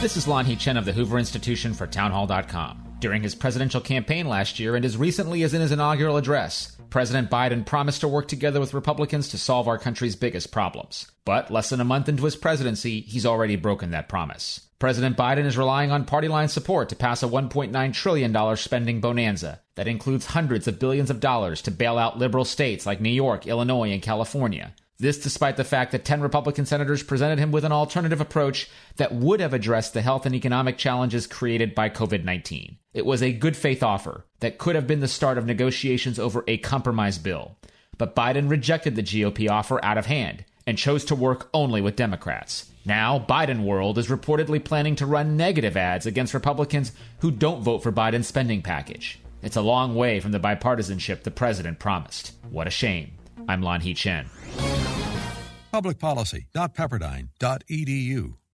This is Lanhee Chen of the Hoover Institution for Townhall.com. During his presidential campaign last year and as recently as in his inaugural address, President Biden promised to work together with Republicans to solve our country's biggest problems. But less than a month into his presidency, he's already broken that promise. President Biden is relying on party line support to pass a $1.9 trillion spending bonanza that includes hundreds of billions of dollars to bail out liberal states like New York, Illinois, and California. This despite the fact that 10 Republican senators presented him with an alternative approach that would have addressed the health and economic challenges created by COVID 19. It was a good faith offer that could have been the start of negotiations over a compromise bill. But Biden rejected the GOP offer out of hand and chose to work only with Democrats. Now, Biden World is reportedly planning to run negative ads against Republicans who don't vote for Biden's spending package. It's a long way from the bipartisanship the president promised. What a shame. I'm Lanhee Chen. Publicpolicy.pepperdine.edu